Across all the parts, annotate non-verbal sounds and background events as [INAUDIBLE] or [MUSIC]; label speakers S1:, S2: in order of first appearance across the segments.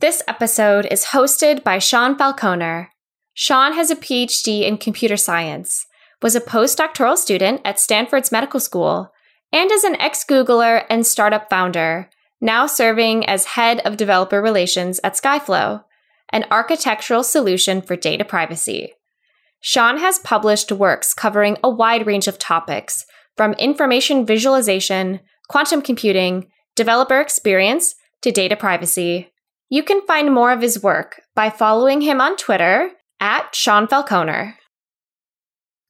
S1: This episode is hosted by Sean Falconer. Sean has a PhD in computer science, was a postdoctoral student at Stanford's medical school, and is an ex Googler and startup founder, now serving as head of developer relations at Skyflow, an architectural solution for data privacy. Sean has published works covering a wide range of topics, from information visualization, quantum computing, developer experience, to data privacy. You can find more of his work by following him on Twitter at Sean Falconer.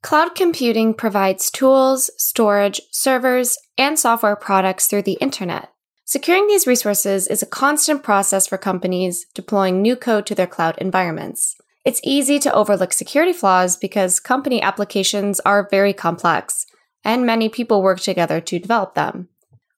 S1: Cloud computing provides tools, storage, servers, and software products through the internet. Securing these resources is a constant process for companies deploying new code to their cloud environments. It's easy to overlook security flaws because company applications are very complex, and many people work together to develop them.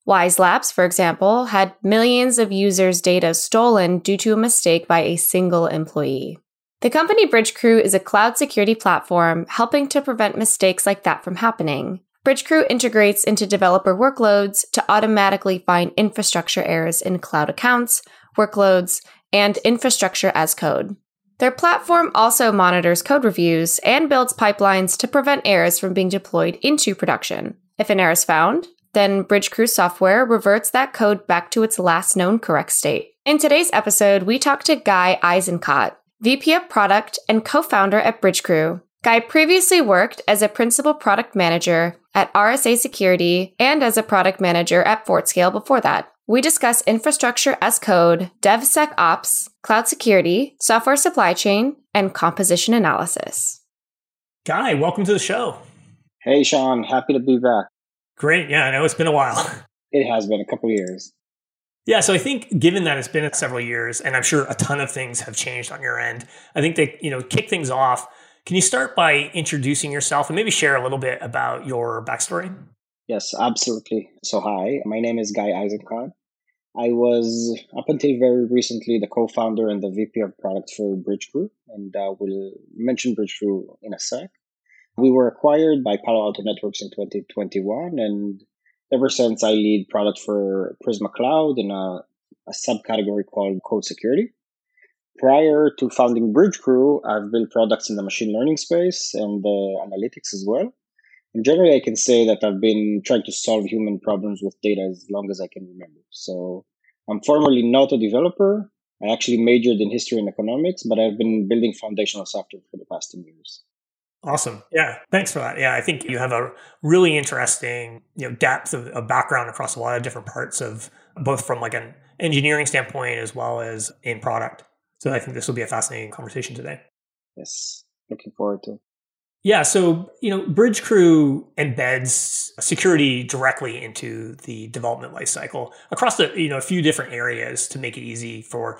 S1: Wyze Labs, for example, had millions of users' data stolen due to a mistake by a single employee. The company Bridgecrew is a cloud security platform helping to prevent mistakes like that from happening. Bridgecrew integrates into developer workloads to automatically find infrastructure errors in cloud accounts, workloads, and infrastructure as code. Their platform also monitors code reviews and builds pipelines to prevent errors from being deployed into production. If an error is found, then Bridgecrew software reverts that code back to its last known correct state. In today's episode, we talk to Guy Eisenkot, VP of Product and co founder at Bridgecrew. Guy previously worked as a principal product manager at RSA Security and as a product manager at Fortscale before that. We discuss infrastructure as code, DevSecOps, cloud security, software supply chain, and composition analysis.
S2: Guy, welcome to the show.
S3: Hey, Sean. Happy to be back.
S2: Great. Yeah, I know it's been a while.
S3: It has been a couple years.
S2: Yeah, so I think given that it's been several years, and I'm sure a ton of things have changed on your end, I think that you know kick things off. Can you start by introducing yourself and maybe share a little bit about your backstory?
S3: Yes, absolutely. So, hi, my name is Guy Eisenkot. I was up until very recently the co-founder and the VP of product for Bridge Bridgecrew, and uh, we'll mention Bridge Bridgecrew in a sec. We were acquired by Palo Alto Networks in 2021, and ever since I lead product for Prisma Cloud in a, a subcategory called Code Security. Prior to founding Bridgecrew, I've built products in the machine learning space and analytics as well. And generally, I can say that I've been trying to solve human problems with data as long as I can remember. So I'm formerly not a developer. I actually majored in history and economics, but I've been building foundational software for the past 10 years.
S2: Awesome. Yeah. Thanks for that. Yeah. I think you have a really interesting, you know, depth of, of, background across a lot of different parts of both from like an engineering standpoint as well as in product. So I think this will be a fascinating conversation today.
S3: Yes. Looking forward to.
S2: Yeah, so you know, Bridgecrew embeds security directly into the development lifecycle across the you know a few different areas to make it easy for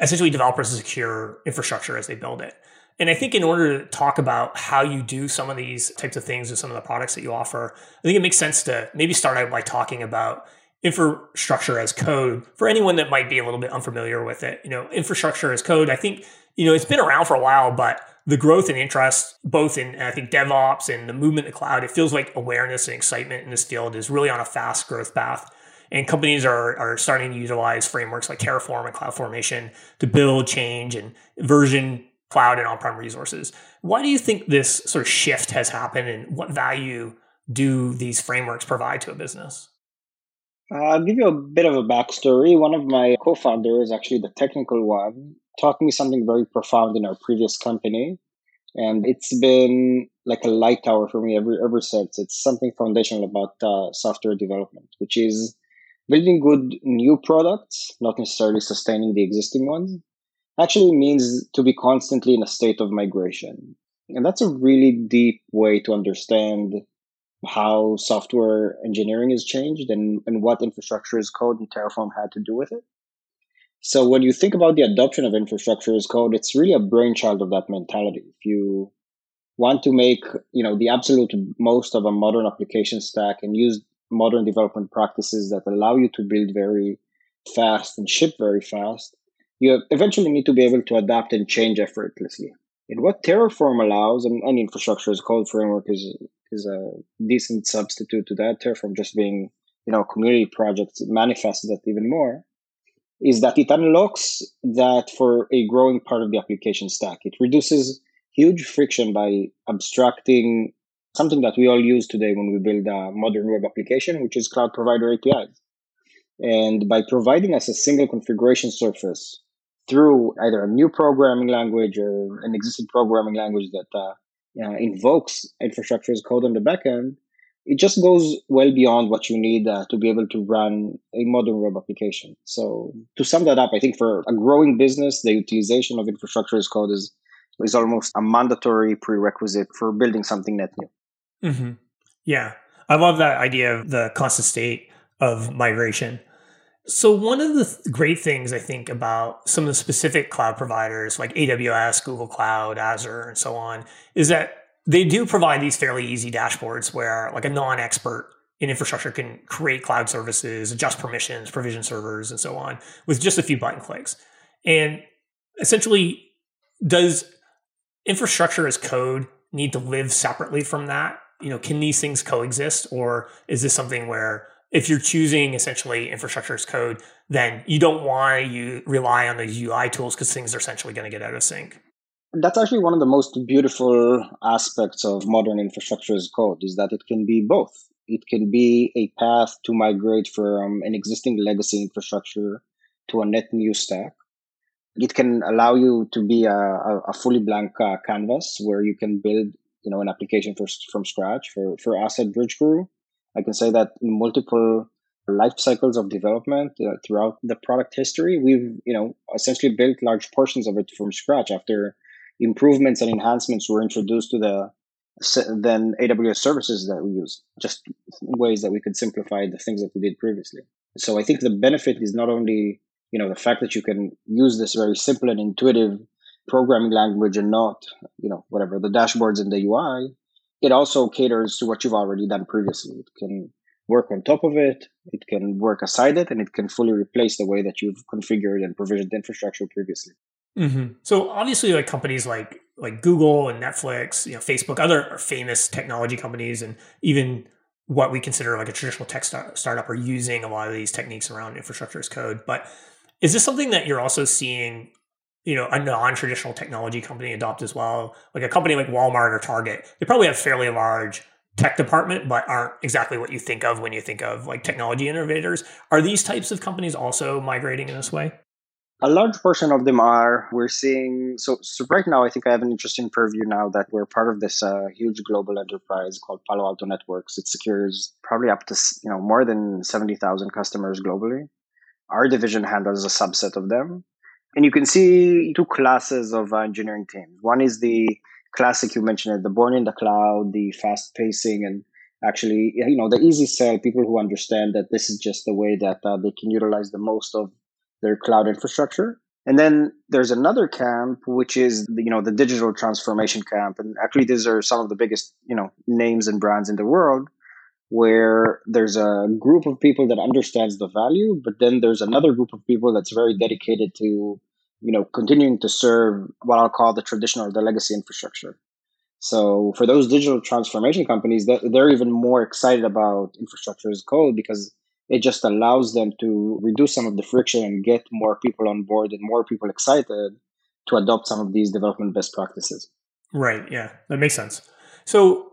S2: essentially developers to secure infrastructure as they build it. And I think in order to talk about how you do some of these types of things with some of the products that you offer, I think it makes sense to maybe start out by talking about infrastructure as code for anyone that might be a little bit unfamiliar with it. You know, infrastructure as code, I think, you know, it's been around for a while, but the growth and interest, both in, I think, DevOps and the movement to cloud, it feels like awareness and excitement in this field is really on a fast growth path. And companies are, are starting to utilize frameworks like Terraform and CloudFormation to build, change, and version cloud and on-prem resources. Why do you think this sort of shift has happened and what value do these frameworks provide to a business?
S3: I'll give you a bit of a backstory. One of my co-founders, actually the technical one, taught me something very profound in our previous company. And it's been like a light tower for me ever, ever since. It's something foundational about uh, software development, which is building good new products, not necessarily sustaining the existing ones, actually means to be constantly in a state of migration. And that's a really deep way to understand how software engineering has changed and, and what infrastructure as code and Terraform had to do with it. So when you think about the adoption of infrastructure as code, it's really a brainchild of that mentality. If you want to make, you know, the absolute most of a modern application stack and use modern development practices that allow you to build very fast and ship very fast, you eventually need to be able to adapt and change effortlessly. And what Terraform allows, and any infrastructure as code framework is is a decent substitute to that. Terraform just being, you know, community projects manifests that even more. is that it unlocks that for a growing part of the application stack. It reduces huge friction by abstracting something that we all use today when we build a modern web application, which is cloud provider APIs. And by providing us a single configuration surface through either a new programming language or an existing programming language that uh, uh, invokes infrastructure as code on the backend, it just goes well beyond what you need uh, to be able to run a modern web application. So to sum that up, I think for a growing business, the utilization of infrastructure as code is is almost a mandatory prerequisite for building something net
S2: new. Mm-hmm. Yeah, I love that idea of the constant state of migration. So one of the th- great things I think about some of the specific cloud providers like AWS, Google Cloud, Azure, and so on is that they do provide these fairly easy dashboards where like a non-expert in infrastructure can create cloud services, adjust permissions, provision servers, and so on with just a few button clicks. And essentially, does infrastructure as code need to live separately from that? You know, can these things coexist, or is this something where if you're choosing essentially infrastructure as code, then you don't want to you rely on those UI tools because things are essentially going to get out of sync?
S3: that's actually one of the most beautiful aspects of modern infrastructure as code is that it can be both. It can be a path to migrate from an existing legacy infrastructure to a net new stack. It can allow you to be a, a fully blank uh, canvas where you can build, you know, an application for, from scratch. For for at Bridgecrew, I can say that in multiple life cycles of development uh, throughout the product history, we've, you know, essentially built large portions of it from scratch after improvements and enhancements were introduced to the then AWS services that we use, just ways that we could simplify the things that we did previously. So I think the benefit is not only you know the fact that you can use this very simple and intuitive programming language and not you know whatever the dashboards and the UI. It also caters to what you've already done previously. It can work on top of it. It can work aside it, and it can fully replace the way that you've configured and provisioned infrastructure previously.
S2: Mm-hmm. So obviously, like companies like like Google and Netflix, you know, Facebook, other famous technology companies, and even what we consider like a traditional tech start- startup are using a lot of these techniques around infrastructure as code. But is this something that you're also seeing, you know, a non-traditional technology company adopt as well? Like a company like Walmart or Target, they probably have fairly large tech department, but aren't exactly what you think of when you think of like technology innovators. Are these types of companies also migrating in this way?
S3: A large portion of them are. We're seeing so so right now. I think I have an interesting purview now that we're part of this uh, huge global enterprise called Palo Alto Networks. It secures probably up to you know more than seventy thousand customers globally. Our division handles a subset of them, and you can see two classes of uh, engineering teams. One is the classic you mentioned the born in the cloud, the fast pacing, and actually you know the easy sell people who understand that this is just the way that uh, they can utilize the most of their cloud infrastructure. And then there's another camp, which is the, you know the digital transformation camp, and actually these are some of the biggest you know names and brands in the world, where there's a group of people that understands the value, but then there's another group of people that's very dedicated to you know continuing to serve what I'll call the traditional or the legacy infrastructure. So for those digital transformation companies, they're even more excited about infrastructure as code because it just allows them to reduce some of the friction and get more people on board and more people excited to adopt some of these development best practices.
S2: Right. Yeah, that makes sense. So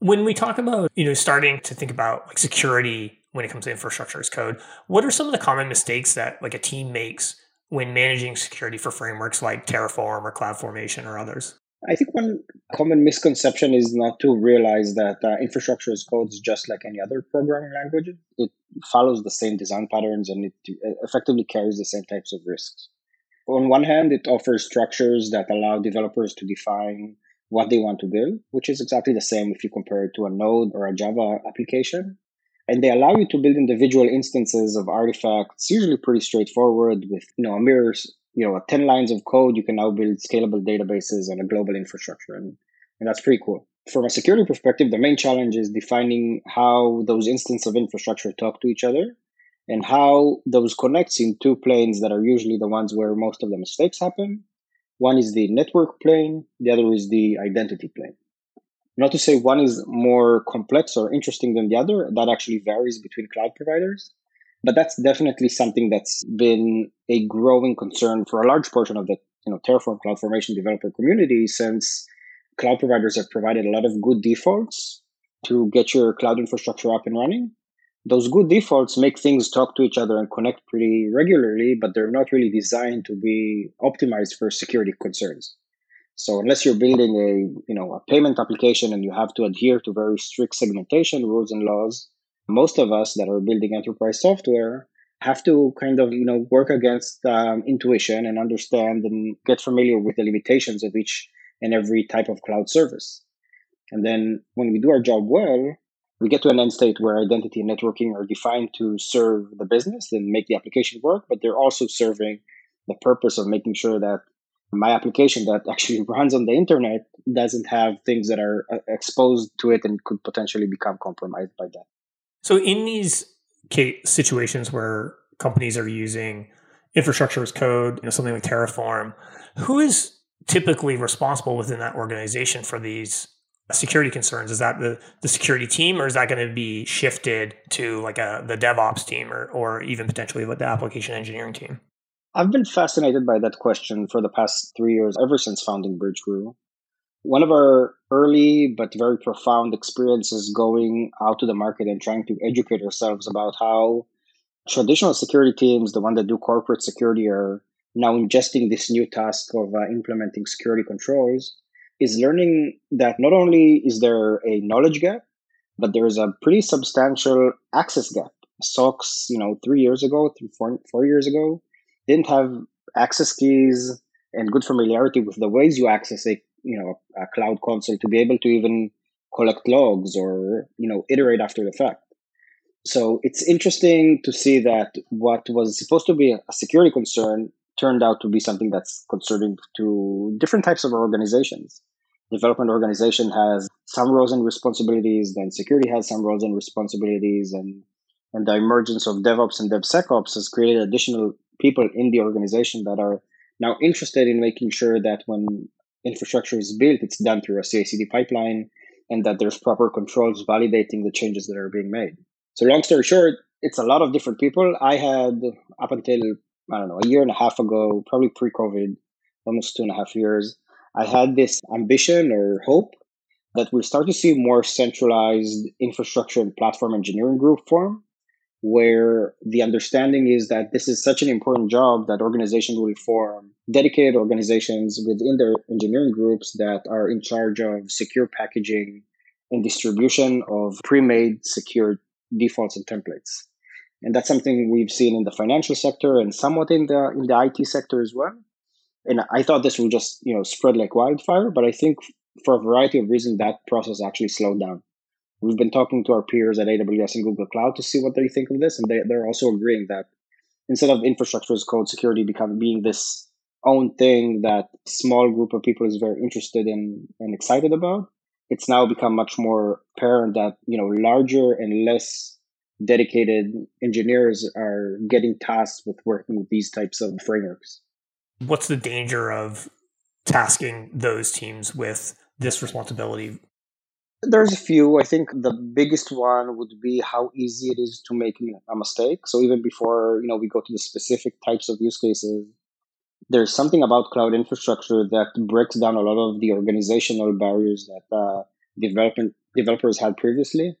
S2: when we talk about you know starting to think about like security when it comes to infrastructure as code, what are some of the common mistakes that like a team makes when managing security for frameworks like Terraform or CloudFormation or others?
S3: I think one common misconception is not to realize that uh, infrastructure as code is just like any other programming language. It follows the same design patterns and it effectively carries the same types of risks. On one hand, it offers structures that allow developers to define what they want to build, which is exactly the same if you compare it to a Node or a Java application. And they allow you to build individual instances of artifacts, usually pretty straightforward with, you know, a mirrors you know, 10 lines of code, you can now build scalable databases on a global infrastructure. And, and that's pretty cool. From a security perspective, the main challenge is defining how those instances of infrastructure talk to each other and how those connects in two planes that are usually the ones where most of the mistakes happen. One is the network plane, the other is the identity plane. Not to say one is more complex or interesting than the other, that actually varies between cloud providers. But that's definitely something that's been a growing concern for a large portion of the you know Terraform CloudFormation developer community since cloud providers have provided a lot of good defaults to get your cloud infrastructure up and running. Those good defaults make things talk to each other and connect pretty regularly, but they're not really designed to be optimized for security concerns. So unless you're building a you know a payment application and you have to adhere to very strict segmentation rules and laws, most of us that are building enterprise software have to kind of you know work against um, intuition and understand and get familiar with the limitations of each and every type of cloud service. And then when we do our job well, we get to an end state where identity and networking are defined to serve the business and make the application work, but they're also serving the purpose of making sure that my application that actually [LAUGHS] runs on the internet doesn't have things that are uh, exposed to it and could potentially become compromised by that.
S2: So, in these situations where companies are using infrastructure as code, you know, something like Terraform, who is typically responsible within that organization for these security concerns? Is that the, the security team or is that going to be shifted to like a the DevOps team or or even potentially the application engineering team?
S3: I've been fascinated by that question for the past three years, ever since founding Bridgecrew. One of our early but very profound experiences going out to the market and trying to educate ourselves about how traditional security teams, the one that do corporate security, are now ingesting this new task of uh, implementing security controls is learning that not only is there a knowledge gap, but there is a pretty substantial access gap. SOCs, you know, three years ago, three, four, four years ago, didn't have access keys and good familiarity with the ways you access a, you know, a cloud console to be able to even collect logs or, you know, iterate after the fact. So it's interesting to see that what was supposed to be a security concern turned out to be something that's concerning to different types of organizations. Development organization has some roles and responsibilities, then security has some roles and responsibilities, and and the emergence of DevOps and DevSecOps has created additional people in the organization that are now interested in making sure that when infrastructure is built, it's done through a CI/CD pipeline, and that there's proper controls validating the changes that are being made. So, long story short, it's a lot of different people. I had up until I don't know, a year and a half ago, probably pre COVID, almost two and a half years, I had this ambition or hope that we'll start to see more centralized infrastructure and platform engineering group form, where the understanding is that this is such an important job that organizations will form dedicated organizations within their engineering groups that are in charge of secure packaging and distribution of pre-made secure defaults and templates and that's something we've seen in the financial sector and somewhat in the in the IT sector as well. And I thought this would just you know spread like wildfire, but I think for a variety of reasons that process actually slowed down. We've been talking to our peers at AWS and Google Cloud to see what they think of this, and they, they're also agreeing that instead of infrastructure as code security becoming being this own thing that small group of people is very interested in and excited about, it's now become much more apparent that you know larger and less dedicated engineers are getting tasked with working with these types of frameworks.
S2: What's the danger of tasking those teams with this responsibility?
S3: There's a few. I think the biggest one would be how easy it is to make a mistake. So even before you know we go to the specific types of use cases, there's something about cloud infrastructure that breaks down a lot of the organizational barriers that uh, development developers had previously.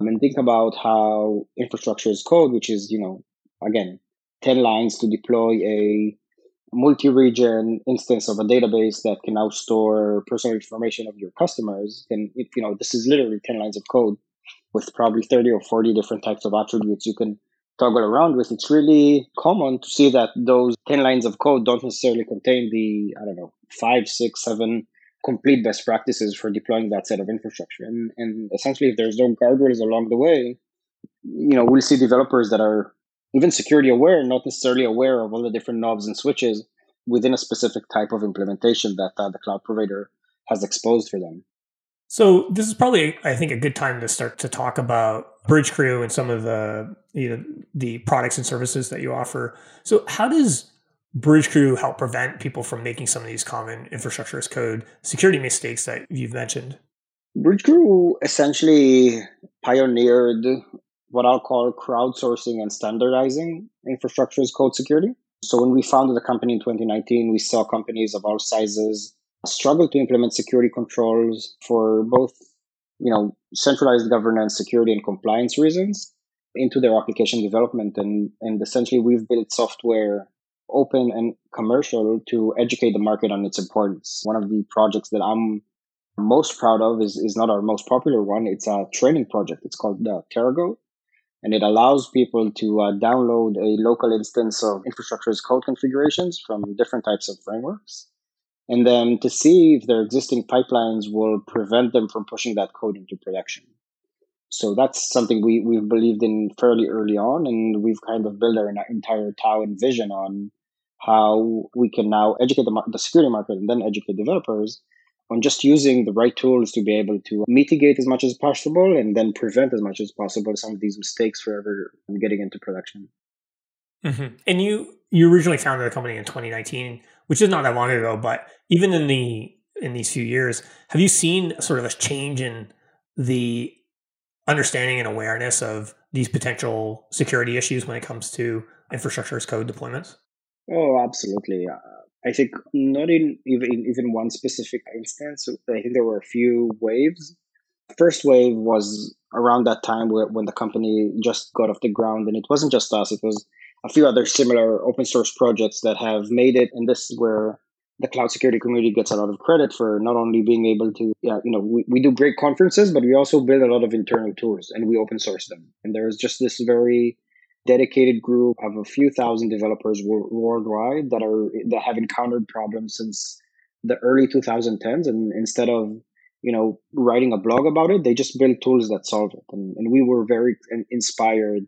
S3: I mean, think about how infrastructure is code, which is, you know, again, 10 lines to deploy a multi-region instance of a database that can now store personal information of your customers. And if, you know, this is literally 10 lines of code with probably 30 or 40 different types of attributes you can toggle around with. It's really common to see that those 10 lines of code don't necessarily contain the, I don't know, five, six, seven complete best practices for deploying that set of infrastructure. And, and essentially, if there's no guardrails along the way, you know, we'll see developers that are even security aware, not necessarily aware of all the different knobs and switches within a specific type of implementation that uh, the cloud provider has exposed for them.
S2: So this is probably, I think, a good time to start to talk about Bridgecrew and some of the you know the products and services that you offer. So how does Bridgecrew help prevent people from making some of these common infrastructure as code security mistakes that you've mentioned?
S3: Bridgecrew essentially pioneered what I'll call crowdsourcing and standardizing infrastructure as code security. So when we founded the company in 2019, we saw companies of all sizes struggle to implement security controls for both, you know, centralized governance, security, and compliance reasons into their application development. And, and essentially, we've built software open and commercial to educate the market on its importance. One of the projects that I'm most proud of is, is not our most popular one. It's a training project. It's called uh, TerraGoat. And it allows people to uh, download a local instance of infrastructure as code configurations from different types of frameworks. And then to see if their existing pipelines will prevent them from pushing that code into production. So that's something we, we've believed in fairly early on. And we've kind of built our entire Tao and vision on how we can now educate the, the security market and then educate developers on just using the right tools to be able to mitigate as much as possible and then prevent as much as possible some of these mistakes for ever getting into production.
S2: Mm-hmm. And you you originally founded the company in 2019, which is not that long ago, but even in the in these few years, have you seen sort of a change in the understanding and awareness of these potential security issues when it comes to infrastructure as code deployments?
S3: Oh, absolutely. Uh, I think not in even even one specific instance. I think there were a few waves. First wave was around that time where, when the company just got off the ground, and it wasn't just us; it was a few other similar open source projects that have made it. And this is where the cloud security community gets a lot of credit for not only being able to, yeah, you know, we, we do great conferences, but we also build a lot of internal tools and we open source them. And there's just this very dedicated group of a few thousand developers worldwide that are that have encountered problems since the early 2010s and instead of you know writing a blog about it they just build tools that solve it. And, and we were very inspired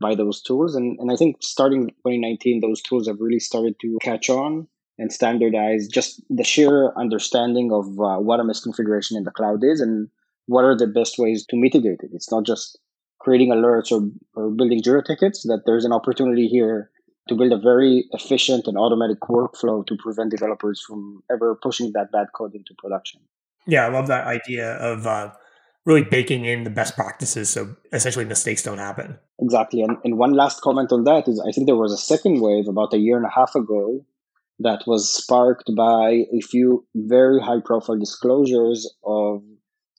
S3: by those tools. And, and i think starting 2019 those tools have really started to catch on and standardize just the sheer understanding of uh, what a misconfiguration in the cloud is and what are the best ways to mitigate it. It's not just creating alerts or, or building Jira tickets, that there's an opportunity here to build a very efficient and automatic workflow to prevent developers from ever pushing that bad code into production.
S2: Yeah, I love that idea of uh, really baking in the best practices so essentially mistakes don't happen.
S3: Exactly. And, and one last comment on that is I think there was a second wave about a year and a half ago that was sparked by a few very high profile disclosures of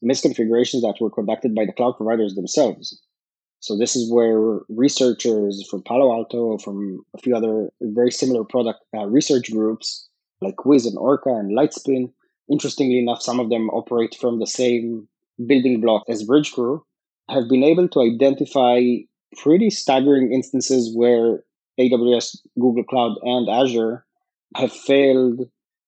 S3: misconfigurations that were conducted by the cloud providers themselves. So this is where researchers from Palo Alto, from a few other very similar product uh, research groups like Wiz and Orca and Lightspin, interestingly enough, some of them operate from the same building block as Bridgecrew, have been able to identify pretty staggering instances where AWS, Google Cloud, and Azure have failed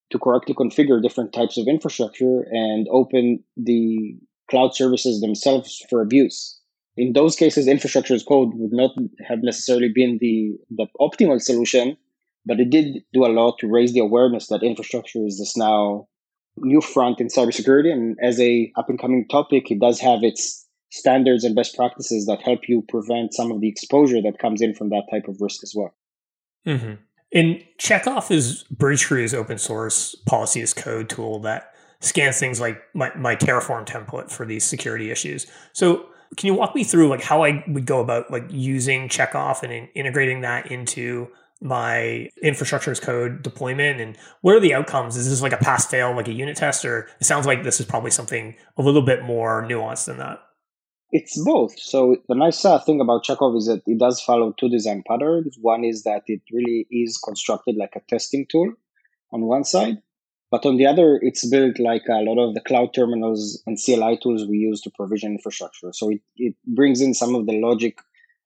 S3: to correctly configure different types of infrastructure and open the cloud services themselves for abuse in those cases, infrastructure as code would not have necessarily been the, the optimal solution, but it did do a lot to raise the awareness that infrastructure is this now new front in cybersecurity. And as a up and coming topic, it does have its standards and best practices that help you prevent some of the exposure that comes in from that type of risk as well.
S2: Mm-hmm. And Checkov is Bridgecrew's open source policy as code tool that scans things like my, my Terraform template for these security issues. So can you walk me through like how I would go about like using Checkov and in, integrating that into my infrastructure as code deployment and what are the outcomes? Is this like a pass fail, like a unit test, or it sounds like this is probably something a little bit more nuanced than that?
S3: It's both. So the nice uh, thing about Checkov is that it does follow two design patterns. One is that it really is constructed like a testing tool on one side, but on the other, it's built like a lot of the cloud terminals and CLI tools we use to provision infrastructure. So it, it brings in some of the logic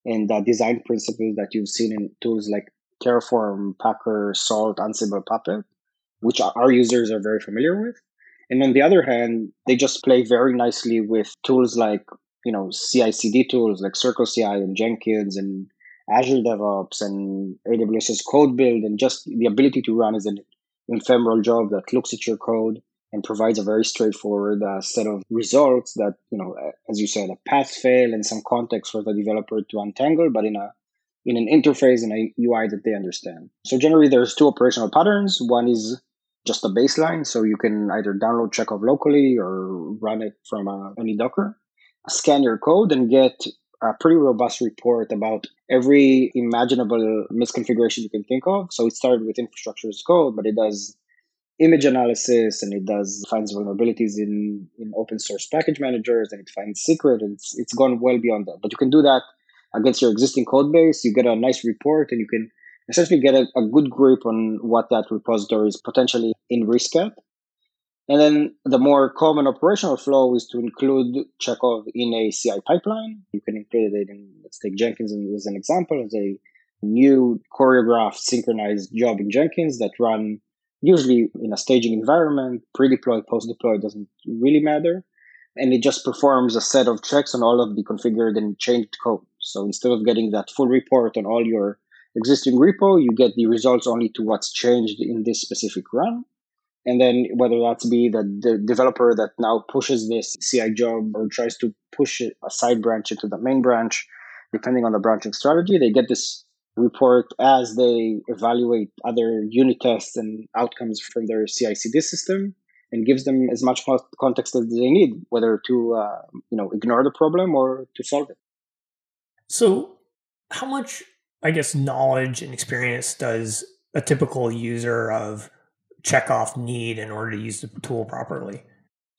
S3: and the design principles that you've seen in tools like Terraform, Packer, Salt, Ansible, Puppet, which our users are very familiar with. And on the other hand, they just play very nicely with tools like, you know, CI/CD tools like CircleCI and Jenkins and Azure DevOps and AWS's code build and just the ability to run as an ephemeral job that looks at your code and provides a very straightforward uh, set of results that, you know, as you said, a pass fail and some context for the developer to untangle, but in a in an interface and a UI that they understand. So generally, there's two operational patterns. One is just a baseline, so you can either download Checkov locally or run it from uh, any Docker. Scan your code and get a pretty robust report about every imaginable misconfiguration you can think of. So it started with infrastructure as code, but it does image analysis and it does finds vulnerabilities in, in open source package managers and it finds secret and it's, it's gone well beyond that. But you can do that against your existing code base. You get a nice report and you can essentially get a, a good grip on what that repository is potentially in risk at. And then the more common operational flow is to include Checkov in a CI pipeline. You can include it in, let's take Jenkins as an example, as a new choreographed synchronized job in Jenkins that run usually in a staging environment, pre-deploy, post-deploy doesn't really matter. And it just performs a set of checks on all of the configured and changed code. So instead of getting that full report on all your existing repo, you get the results only to what's changed in this specific run. And then whether that's be the, the developer that now pushes this CI job or tries to push a side branch into the main branch, depending on the branching strategy, they get this report as they evaluate other unit tests and outcomes from their CI/CD system, and gives them as much context as they need, whether to uh, you know ignore the problem or to solve it.
S2: So, how much, I guess, knowledge and experience does a typical user of Checkov need in order to use the tool properly?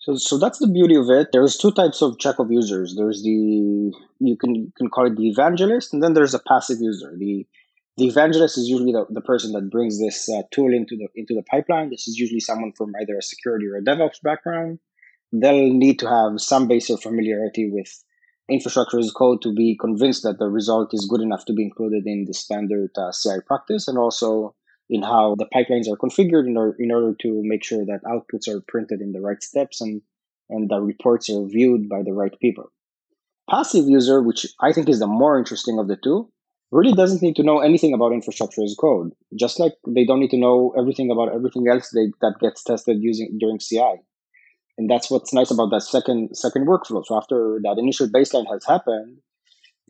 S3: So, so that's the beauty of it. There's two types of Checkov users. There's the you can you can call it the evangelist, and then there's a passive user. The the evangelist is usually the, the person that brings this uh, tool into the into the pipeline. This is usually someone from either a security or a DevOps background. They'll need to have some basic familiarity with infrastructure as code to be convinced that the result is good enough to be included in the standard uh, CI practice, and also in how the pipelines are configured in order, in order to make sure that outputs are printed in the right steps and, and the reports are viewed by the right people. Passive user, which I think is the more interesting of the two, really doesn't need to know anything about infrastructure as code, just like they don't need to know everything about everything else they, that gets tested using during CI. And that's what's nice about that second second workflow. So after that initial baseline has happened,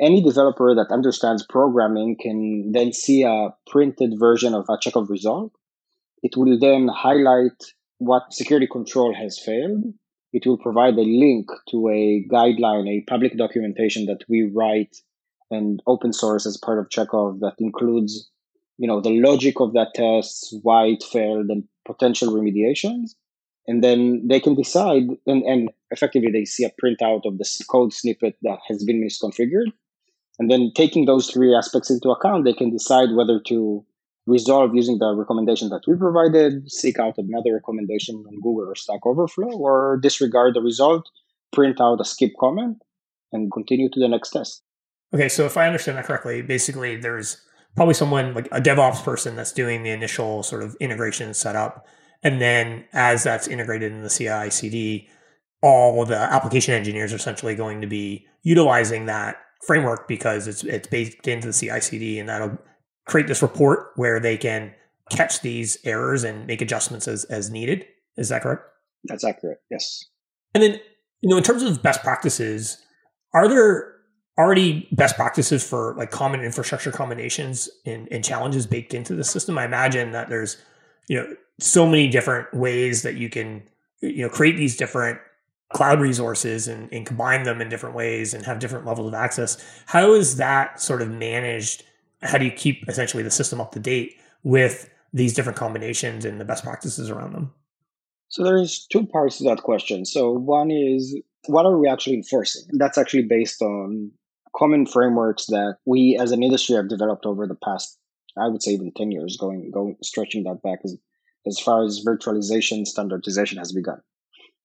S3: any developer that understands programming can then see a printed version of a Checkov result. It will then highlight what security control has failed. It will provide a link to a guideline, a public documentation that we write and open source as part of Checkov that includes, you know, the logic of that test, why it failed, and potential remediations. And then they can decide, and, and effectively they see a printout of the code snippet that has been misconfigured and then taking those three aspects into account, they can decide whether to resolve using the recommendation that we provided, seek out another recommendation on Google or Stack Overflow, or disregard the result, print out a skip comment, and continue to the next test.
S2: Okay, so if I understand that correctly, basically there's probably someone like a DevOps person that's doing the initial sort of integration setup. And then as that's integrated in the CI CD, all the application engineers are essentially going to be utilizing that framework because it's it's baked into the CI/CD, and that'll create this report where they can catch these errors and make adjustments as as needed. Is that correct?
S3: That's accurate. Yes.
S2: And then, you know, in terms of best practices, are there already best practices for like common infrastructure combinations and, and challenges baked into the system? I imagine that there's, you know, so many different ways that you can, you know, create these different cloud resources and, and combine them in different ways and have different levels of access. How is that sort of managed? How do you keep essentially the system up to date with these different combinations and the best practices around them?
S3: So there's two parts to that question. So one is what are we actually enforcing? That's actually based on common frameworks that we as an industry have developed over the past, I would say even 10 years, going going stretching that back as, as far as virtualization standardization has begun.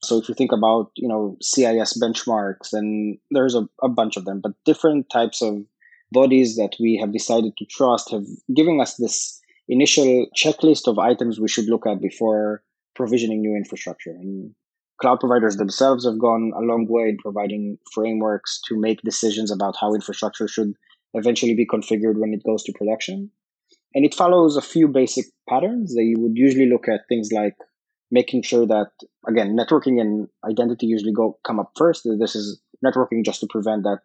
S3: So if you think about, you know, CIS benchmarks, and there's a, a bunch of them, but different types of bodies that we have decided to trust have given us this initial checklist of items we should look at before provisioning new infrastructure. And cloud providers themselves have gone a long way in providing frameworks to make decisions about how infrastructure should eventually be configured when it goes to production. And it follows a few basic patterns. They would usually look at things like making sure that again networking and identity usually go come up first. This is networking just to prevent that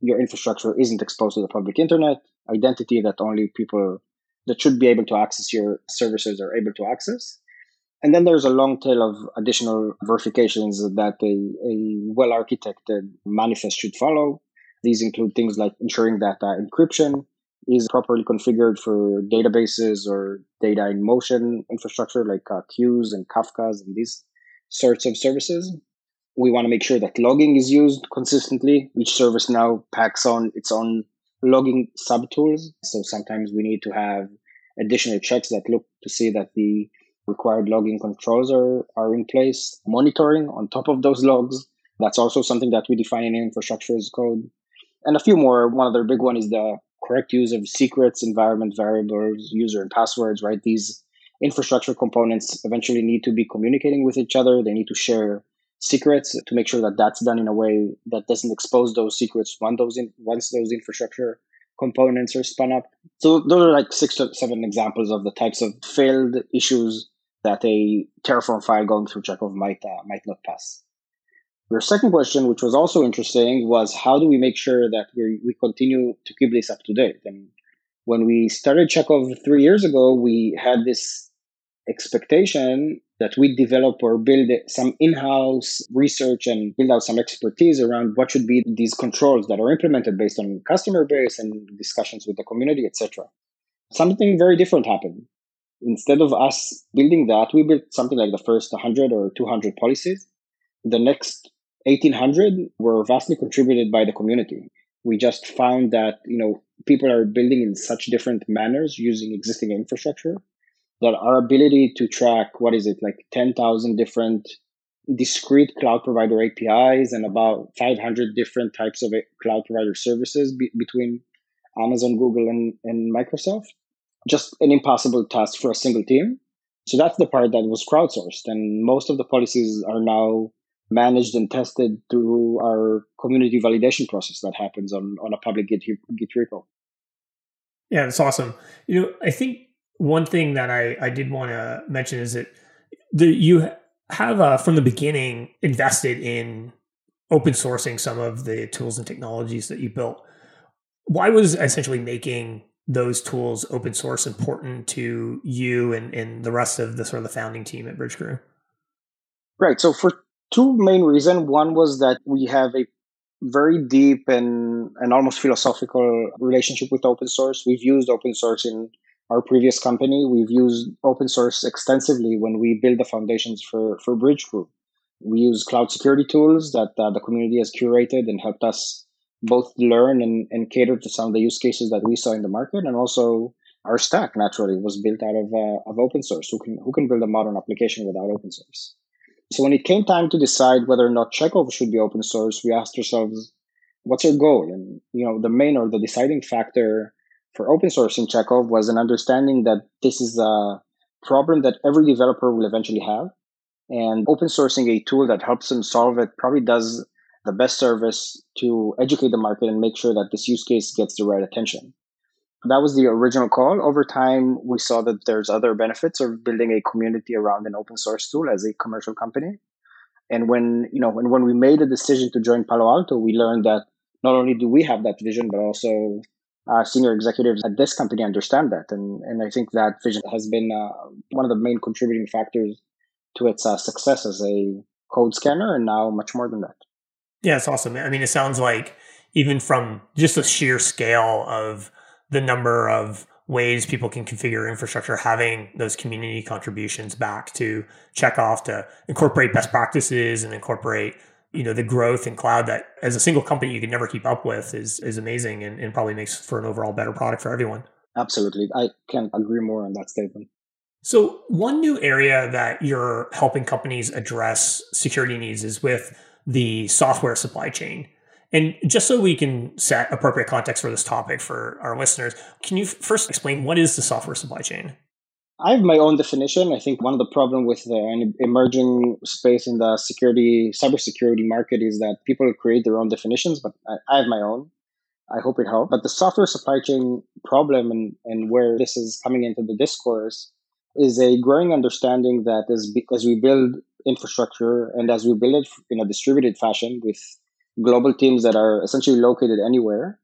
S3: your infrastructure isn't exposed to the public internet identity that only people that should be able to access your services are able to access. And then there's a long tail of additional verifications that a, a well architected manifest should follow. These include things like ensuring that encryption is properly configured for databases or data in motion infrastructure like uh, queues and Kafkas and these sorts of services. We want to make sure that logging is used consistently. Each service now packs on its own logging subtools. So sometimes we need to have additional checks that look to see that the required logging controls are, are in place. Monitoring on top of those logs. That's also something that we define in infrastructure as code. And a few more. One other big one is the correct use of secrets, environment variables, user and passwords, right? These infrastructure components eventually need to be communicating with each other. They need to share secrets to make sure that that's done in a way that doesn't expose those secrets once those in, once those infrastructure components are spun up. So those are like six to seven examples of the types of failed issues that a Terraform file going through Checkov might uh, might not pass. Your second question, which was also interesting, was how do we make sure that we, we continue to keep this up to date? And when we started Checkov three years ago, we had this expectation that we develop or build some in-house research and build out some expertise around what should be these controls that are implemented based on customer base and discussions with the community, etc. Something very different happened. Instead of us building that, we built something like the first 100 or 200 policies. The next 1800 were vastly contributed by the community. We just found that, you know, people are building in such different manners using existing infrastructure that our ability to track, what is it, like 10,000 different discrete cloud provider APIs and about 500 different types of eh, cloud provider services be- between Amazon, Google, and, and Microsoft. Just an impossible task for a single team. So that's the part that was crowdsourced. And most of the policies are now managed and tested through our community validation process that happens on, on a public Git, Git repo.
S2: Yeah, that's awesome. You know, I think one thing that I, I did want to mention is that the, you have uh, from the beginning invested in open sourcing some of the tools and technologies that you built. Why was essentially making those tools open source important to you and, and the rest of the sort of the founding team at Bridgecrew?
S3: Right. So for two main reasons. One was that we have a very deep and, and almost philosophical relationship with open source. We've used open source in our previous company. We've used open source extensively when we build the foundations for, for Bridgecrew. We use cloud security tools that uh, the community has curated and helped us both learn and, and cater to some of the use cases that we saw in the market. And also our stack naturally was built out of, uh, of open source. Who can, who can build a modern application without open source? So when it came time to decide whether or not Checkov should be open source, we asked ourselves, what's our goal? And, you know, the main or the deciding factor for open source in Checkov was an understanding that this is a problem that every developer will eventually have. And open sourcing a tool that helps them solve it probably does the best service to educate the market and make sure that this use case gets the right attention. That was the original call. Over time, we saw that there's other benefits of building a community around an open source tool as a commercial company. And when, you know, when, when we made the decision to join Palo Alto, we learned that not only do we have that vision, but also uh, senior executives at this company understand that. And, and I think that vision has been uh, one of the main contributing factors to its uh, success as a code scanner and now much more than that.
S2: Yeah, it's awesome. I mean, it sounds like even from just the sheer scale of the number of ways people can configure infrastructure, having those community contributions back to Checkov to incorporate best practices and incorporate you know the growth in cloud that as a single company you can never keep up with is is amazing and, and probably makes for an overall better product for everyone.
S3: Absolutely. I can't agree more on that statement.
S2: So one new area that you're helping companies address security needs is with the software supply chain and just so we can set appropriate context for this topic for our listeners, can you first explain what is the software supply chain?
S3: I have my own definition. I think one of the problem with the emerging space in the security, cybersecurity market is that people create their own definitions, but I, I have my own. I hope it helps. But the software supply chain problem and, and where this is coming into the discourse is a growing understanding that as, as we build infrastructure and as we build it in a distributed fashion with global teams that are essentially located anywhere,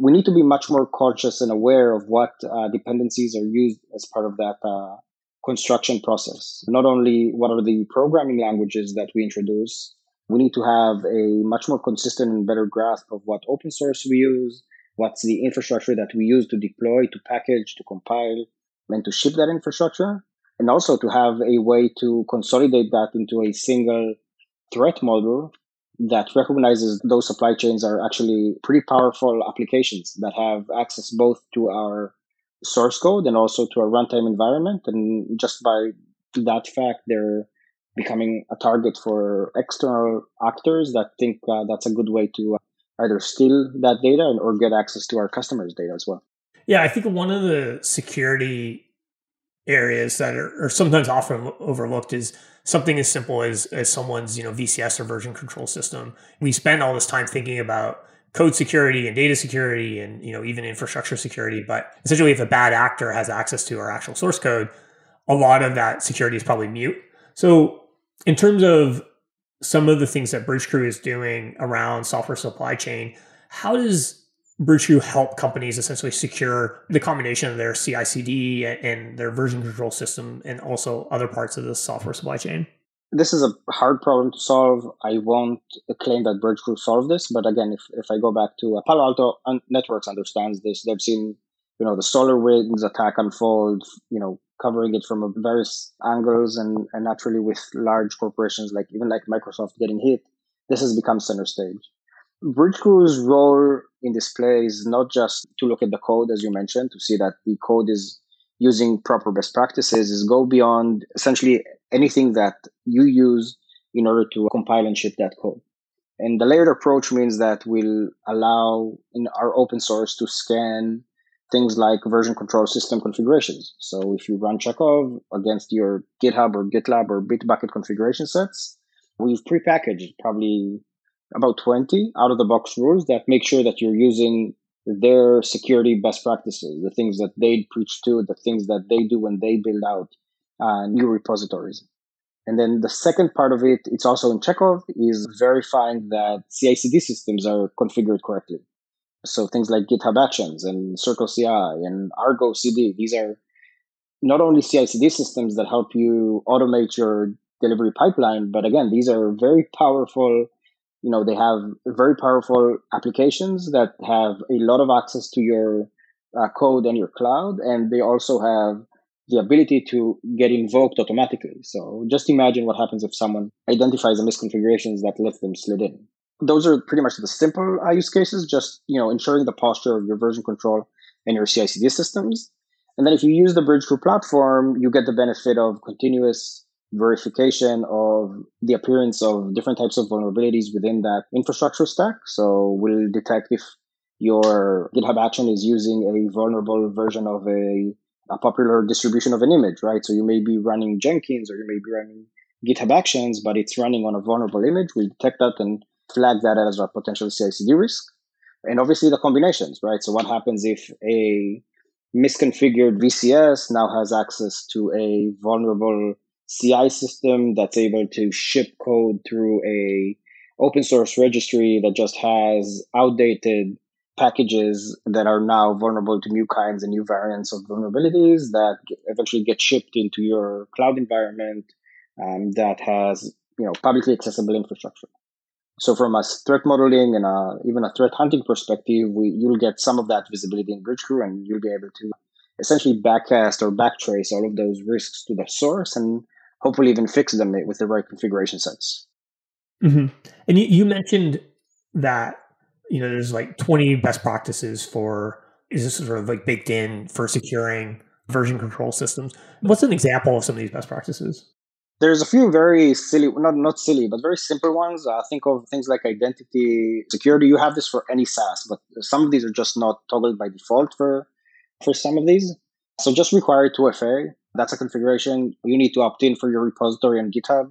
S3: we need to be much more conscious and aware of what uh, dependencies are used as part of that uh, construction process. Not only what are the programming languages that we introduce, We need to have a much more consistent and better grasp of what open source we use, what's the infrastructure that we use to deploy, to package, to compile, and to ship that infrastructure. And also to have a way to consolidate that into a single threat model that recognizes those supply chains are actually pretty powerful applications that have access both to our source code and also to our runtime environment. And just by that fact, they're becoming a target for external actors that think uh, that's a good way to either steal that data or get access to our customers' data as well.
S2: Yeah, I think one of the security areas that are, are sometimes often overlooked is something as simple as as someone's you know VCS or version control system. We spend all this time thinking about code security and data security and you know even infrastructure security, but essentially if a bad actor has access to our actual source code, a lot of that security is probably mute. So in terms of some of the things that Bridgecrew is doing around software supply chain, how does Bridgecrew help companies essentially secure the combination of their CI/CD and their version control system, and also other parts of the software supply chain.
S3: This is a hard problem to solve. I won't claim that Bridgecrew solved this, but again, if, if I go back to uh, Palo Alto Networks understands this. They've seen, you know, the SolarWinds attack unfold, you know, covering it from various angles, and and naturally with large corporations like even like Microsoft getting hit, this has become center stage. Bridgecrew's role in display is not just to look at the code, as you mentioned, to see that the code is using proper best practices, is go beyond essentially anything that you use in order to compile and ship that code. And the layered approach means that we'll allow in our open source to scan things like version control system configurations. So if you run Checkov against your GitHub or GitLab or Bitbucket configuration sets, we've prepackaged probably about 20 out of the box rules that make sure that you're using their security best practices, the things that they preach to, the things that they do when they build out uh, new repositories. And then the second part of it, it's also in Checkov, is verifying that CI/CD systems are configured correctly. So things like GitHub Actions and Circle CI and Argo CD, these are not only CI/CD systems that help you automate your delivery pipeline, but again, these are very powerful you know they have very powerful applications that have a lot of access to your uh, code and your cloud and they also have the ability to get invoked automatically. So just imagine what happens if someone identifies the misconfigurations that lets them slid in. Those are pretty much the simple uh, use cases just you know ensuring the posture of your version control and your CI/CD systems. And then if you use the Bridgecrew platform you get the benefit of continuous verification of the appearance of different types of vulnerabilities within that infrastructure stack. So we'll detect if your GitHub action is using a vulnerable version of a, a popular distribution of an image, right? So you may be running Jenkins or you may be running GitHub actions, but it's running on a vulnerable image. We detect that and flag that as a potential CI/CD risk. And obviously the combinations, right? So what happens if a misconfigured VCS now has access to a vulnerable CI system that's able to ship code through a open source registry that just has outdated packages that are now vulnerable to new kinds and new variants of vulnerabilities that eventually get shipped into your cloud environment um, that has you know publicly accessible infrastructure. So from a threat modeling and a, even a threat hunting perspective, we, you'll get some of that visibility in Bridgecrew and you'll be able to essentially backcast or backtrace all of those risks to the source and hopefully even fix them with the right configuration sets.
S2: Mm-hmm. And you, you mentioned that you know there's like 20 best practices for is this sort of like baked in for securing version control systems. What's an example of some of these best practices?
S3: There's a few very silly, not not silly, but very simple ones. Uh, think of things like identity security. You have this for any SaaS, but some of these are just not toggled by default for for some of these. So just require 2FA. That's a configuration. You need to opt in for your repository on GitHub.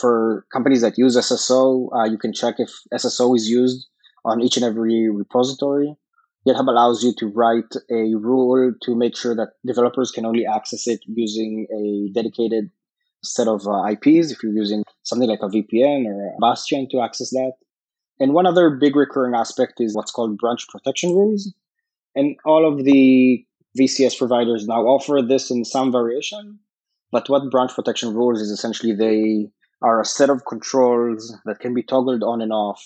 S3: For companies that use SSO, uh, you can check if SSO is used on each and every repository. GitHub allows you to write a rule to make sure that developers can only access it using a dedicated set of uh, IPs if you're using something like a VPN or a Bastion to access that. And one other big recurring aspect is what's called branch protection rules. And all of the VCS providers now offer this in some variation. But what branch protection rules is essentially they are a set of controls that can be toggled on and off.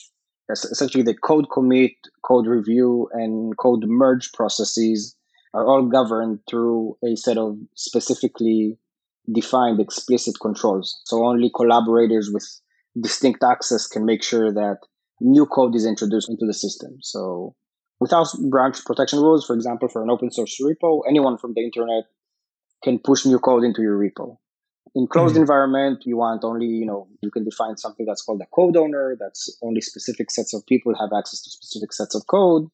S3: Essentially, the code commit, code review, and code merge processes are all governed through a set of specifically defined explicit controls. So only collaborators with distinct access can make sure that new code is introduced into the system. So without branch protection rules, for example, for an open source repo, anyone from the internet can push new code into your repo. In closed mm-hmm. environment, you want only, you know, you can define something that's called a code owner. That's only specific sets of people have access to specific sets of code.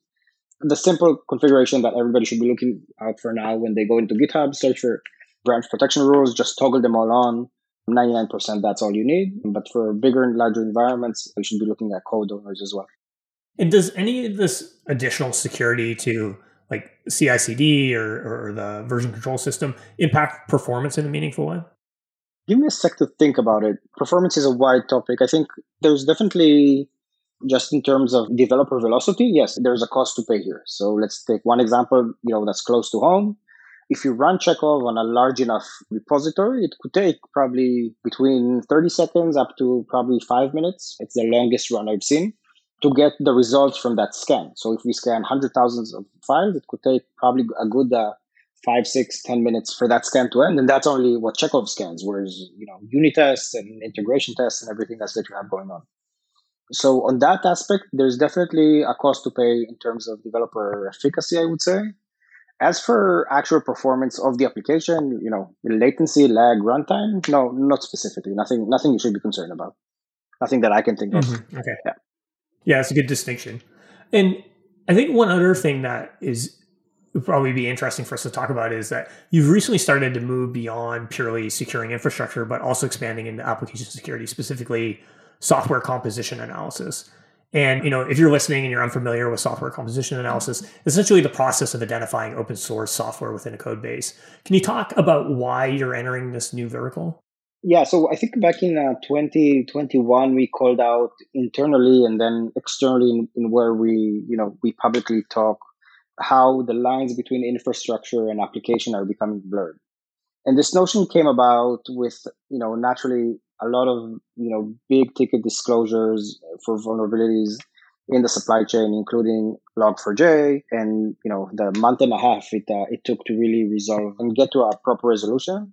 S3: The simple configuration that everybody should be looking out for now when they go into GitHub, search for branch protection rules, just toggle them all on. 99% that's all you need. But for bigger and larger environments, you should be looking at code owners as well.
S2: And does any of this additional security to like CI/CD or, or the version control system impact performance in a meaningful way?
S3: Give me a sec to think about it. Performance is a wide topic. I think there's definitely just in terms of developer velocity, yes, there's a cost to pay here. So let's take one example, you know, that's close to home. If you run Checkov on a large enough repository, it could take probably between 30 seconds up to probably five minutes. It's the longest run I've seen to get the results from that scan. So if we scan hundred thousands of files, it could take probably a good uh, five, six, ten minutes for that scan to end, and that's only what Checkov scans. Whereas you know unit tests and integration tests and everything else that you have going on. So on that aspect, there's definitely a cost to pay in terms of developer efficacy, I would say. As for actual performance of the application, you know, latency, lag, runtime, no, not specifically. Nothing, nothing you should be concerned about. Nothing that I can think of.
S2: Mm-hmm. Okay. Yeah. Yeah, it's a good distinction. And I think one other thing that is probably be interesting for us to talk about is that you've recently started to move beyond purely securing infrastructure, but also expanding into application security, specifically software composition analysis. And you know, if you're listening and you're unfamiliar with software composition analysis, essentially the process of identifying open source software within a code base. Can you talk about why you're entering this new vertical?
S3: Yeah, so I think back in uh, 2021 we called out internally and then externally in, in where we, you know, we publicly talk how the lines between infrastructure and application are becoming blurred. And this notion came about with, you know, naturally a lot of, you know, big ticket disclosures for vulnerabilities in the supply chain, including Log4j, and you know the month and a half it uh, it took to really resolve and get to a proper resolution.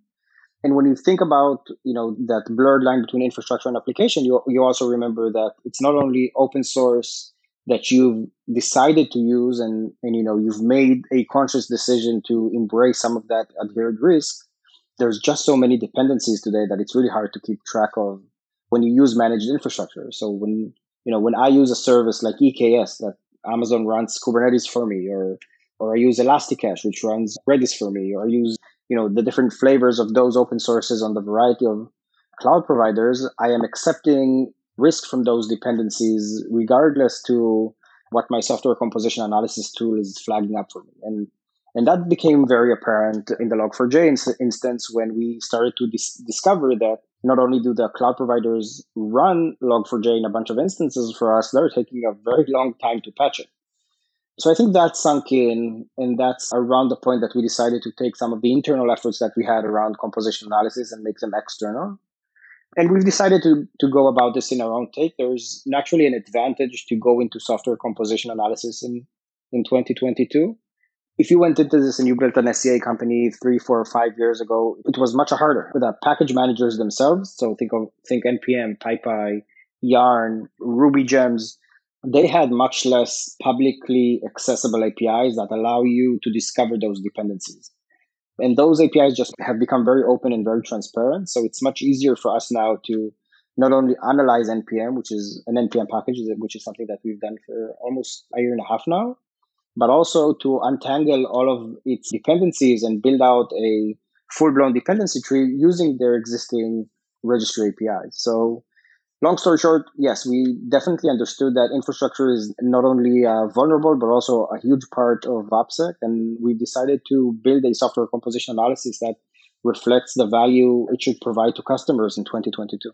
S3: And when you think about, you know, that blurred line between infrastructure and application, you, you also remember that it's not only open source that you've decided to use and, and, you know, you've made a conscious decision to embrace some of that adhered risk. There's just so many dependencies today that it's really hard to keep track of when you use managed infrastructure. So when, you know, when I use a service like EKS that Amazon runs Kubernetes for me or, or I use Elasticache, which runs Redis for me, or I use you know the different flavors of those open sources on the variety of cloud providers i am accepting risk from those dependencies regardless to what my software composition analysis tool is flagging up for me. And and that became very apparent in the log4j in- instance when we started to dis- discover that not only do the cloud providers run log4j in a bunch of instances for us they're taking a very long time to patch it so I think that sunk in, and that's around the point that we decided to take some of the internal efforts that we had around composition analysis and make them external. And we've decided to, to go about this in our own take. There's naturally an advantage to go into software composition analysis in, in 2022. If you went into this and you built an SCA company three, four, or five years ago, it was much harder. The package managers themselves, so think of think NPM, PyPI, Yarn, Ruby gems, they had much less publicly accessible APIs that allow you to discover those dependencies. And those APIs just have become very open and very transparent. So it's much easier for us now to not only analyze NPM, which is an NPM package, which is something that we've done for almost a year and a half now, but also to untangle all of its dependencies and build out a full blown dependency tree using their existing registry APIs. So long story short, yes, we definitely understood that infrastructure is not only uh, vulnerable, but also a huge part of OPSEC. And we decided to build a software composition analysis that reflects the value it should provide to customers in 2022.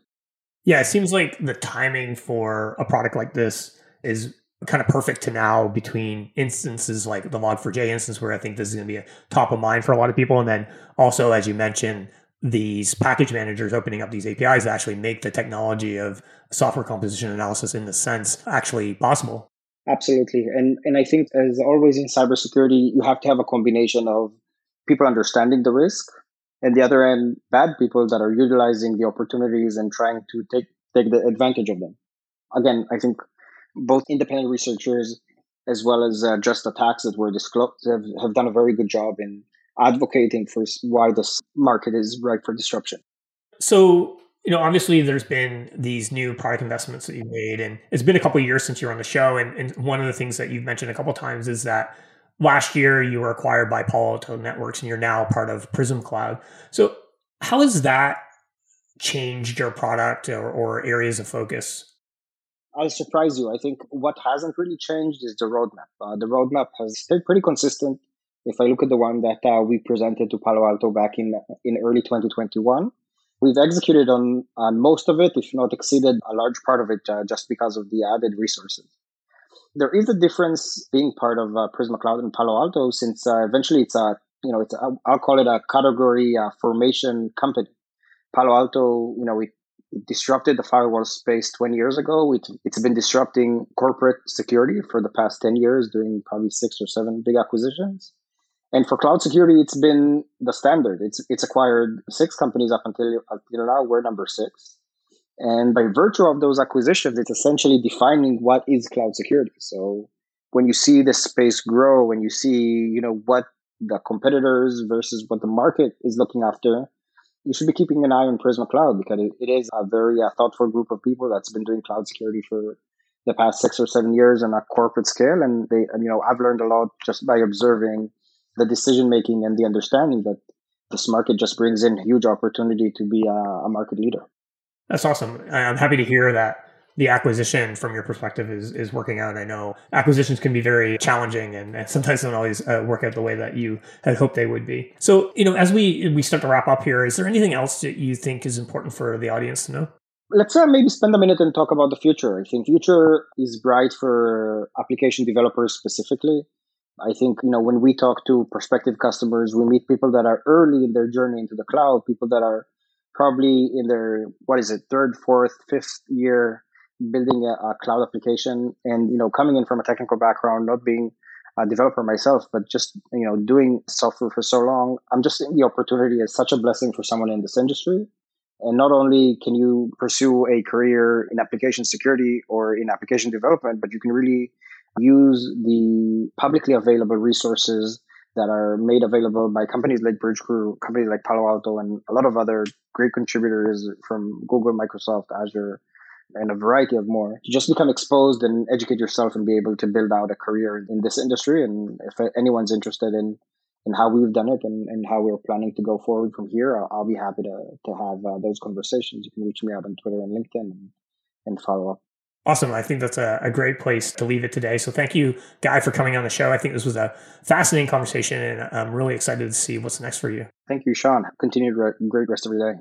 S2: Yeah, it seems like the timing for a product like this is kind of perfect to now between instances like the Log4j instance, where I think this is going to be a top of mind for a lot of people. And then also, as you mentioned, these package managers opening up these APIs that actually make the technology of software composition analysis in the sense actually possible.
S3: Absolutely. And and I think as always in cybersecurity, you have to have a combination of people understanding the risk and the other end bad people that are utilizing the opportunities and trying to take take the advantage of them. Again, I think both independent researchers as well as uh, just attacks that were disclosed have, have done a very good job in advocating for why this market is ripe for disruption.
S2: So, you know, obviously there's been these new product investments that you've made, and it's been a couple years since you were on the show. And, and one of the things that you've mentioned a couple times is that last year you were acquired by Palo Alto Networks and you're now part of Prisma Cloud. So, how has that changed your product or, or areas of focus?
S3: I'll surprise you. I think what hasn't really changed is the roadmap. Uh, the roadmap has stayed pretty consistent. If I look at the one that uh, we presented to Palo Alto back in in early 2021, we've executed on on most of it, if not exceeded a large part of it, uh, just because of the added resources. There is a difference being part of uh, Prisma Cloud and Palo Alto, since uh, eventually it's a you know it's I'll call it a category uh, formation company. Palo Alto, you know, we it disrupted the firewall space 20 years ago. It, it's been disrupting corporate security for the past 10 years, doing probably six or seven big acquisitions. And for cloud security, it's been the standard. It's it's acquired six companies up until until now. We're number six, and by virtue of those acquisitions, it's essentially defining what is cloud security. So when you see this space grow, when you see you know what the competitors versus what the market is looking after, you should be keeping an eye on Prisma Cloud because it, it is a very uh, thoughtful group of people that's been doing cloud security for the past six or seven years on a corporate scale. And they, you know, I've learned a lot just by observing the decision making and the understanding that this market just brings in huge opportunity to be a, a market leader.
S2: That's awesome. I'm happy to hear that the acquisition from your perspective is is working out. I know acquisitions can be very challenging and, and sometimes don't always uh, work out the way that you had hoped they would be. So, you know, as we we start to wrap up here, is there anything else that you think is important for the audience to know?
S3: Let's uh, maybe spend a minute and talk about the future. I think future is bright for application developers specifically. I think you know when we talk to prospective customers, we meet people that are early in their journey into the cloud, people that are probably in their what is it third, fourth, fifth year building a, a, cloud application and you know coming in from a technical background not being a developer myself but just you know doing software for so long i'm just seeing the opportunity as such a blessing for someone in this industry. And not only can you pursue a career in application security or in application development but you can really use the publicly available resources that are made available by companies like Bridgecrew, companies like Palo Alto, and a lot of other great contributors from Google, Microsoft, Azure, and a variety of more to just become exposed and educate yourself and be able to build out a career in this industry. And if anyone's interested in in how we've done it and, and how we're planning to go forward from here, I'll, I'll be happy to to have uh, those conversations. You can reach me out on Twitter and LinkedIn and, and follow up.
S2: Awesome. I think that's a, a, great place to leave it today. So thank you, Guy, for coming on the show. I think this was a fascinating conversation, and I'm really excited to see what's next for you.
S3: Thank you, Sean. Continued re- great rest of your day.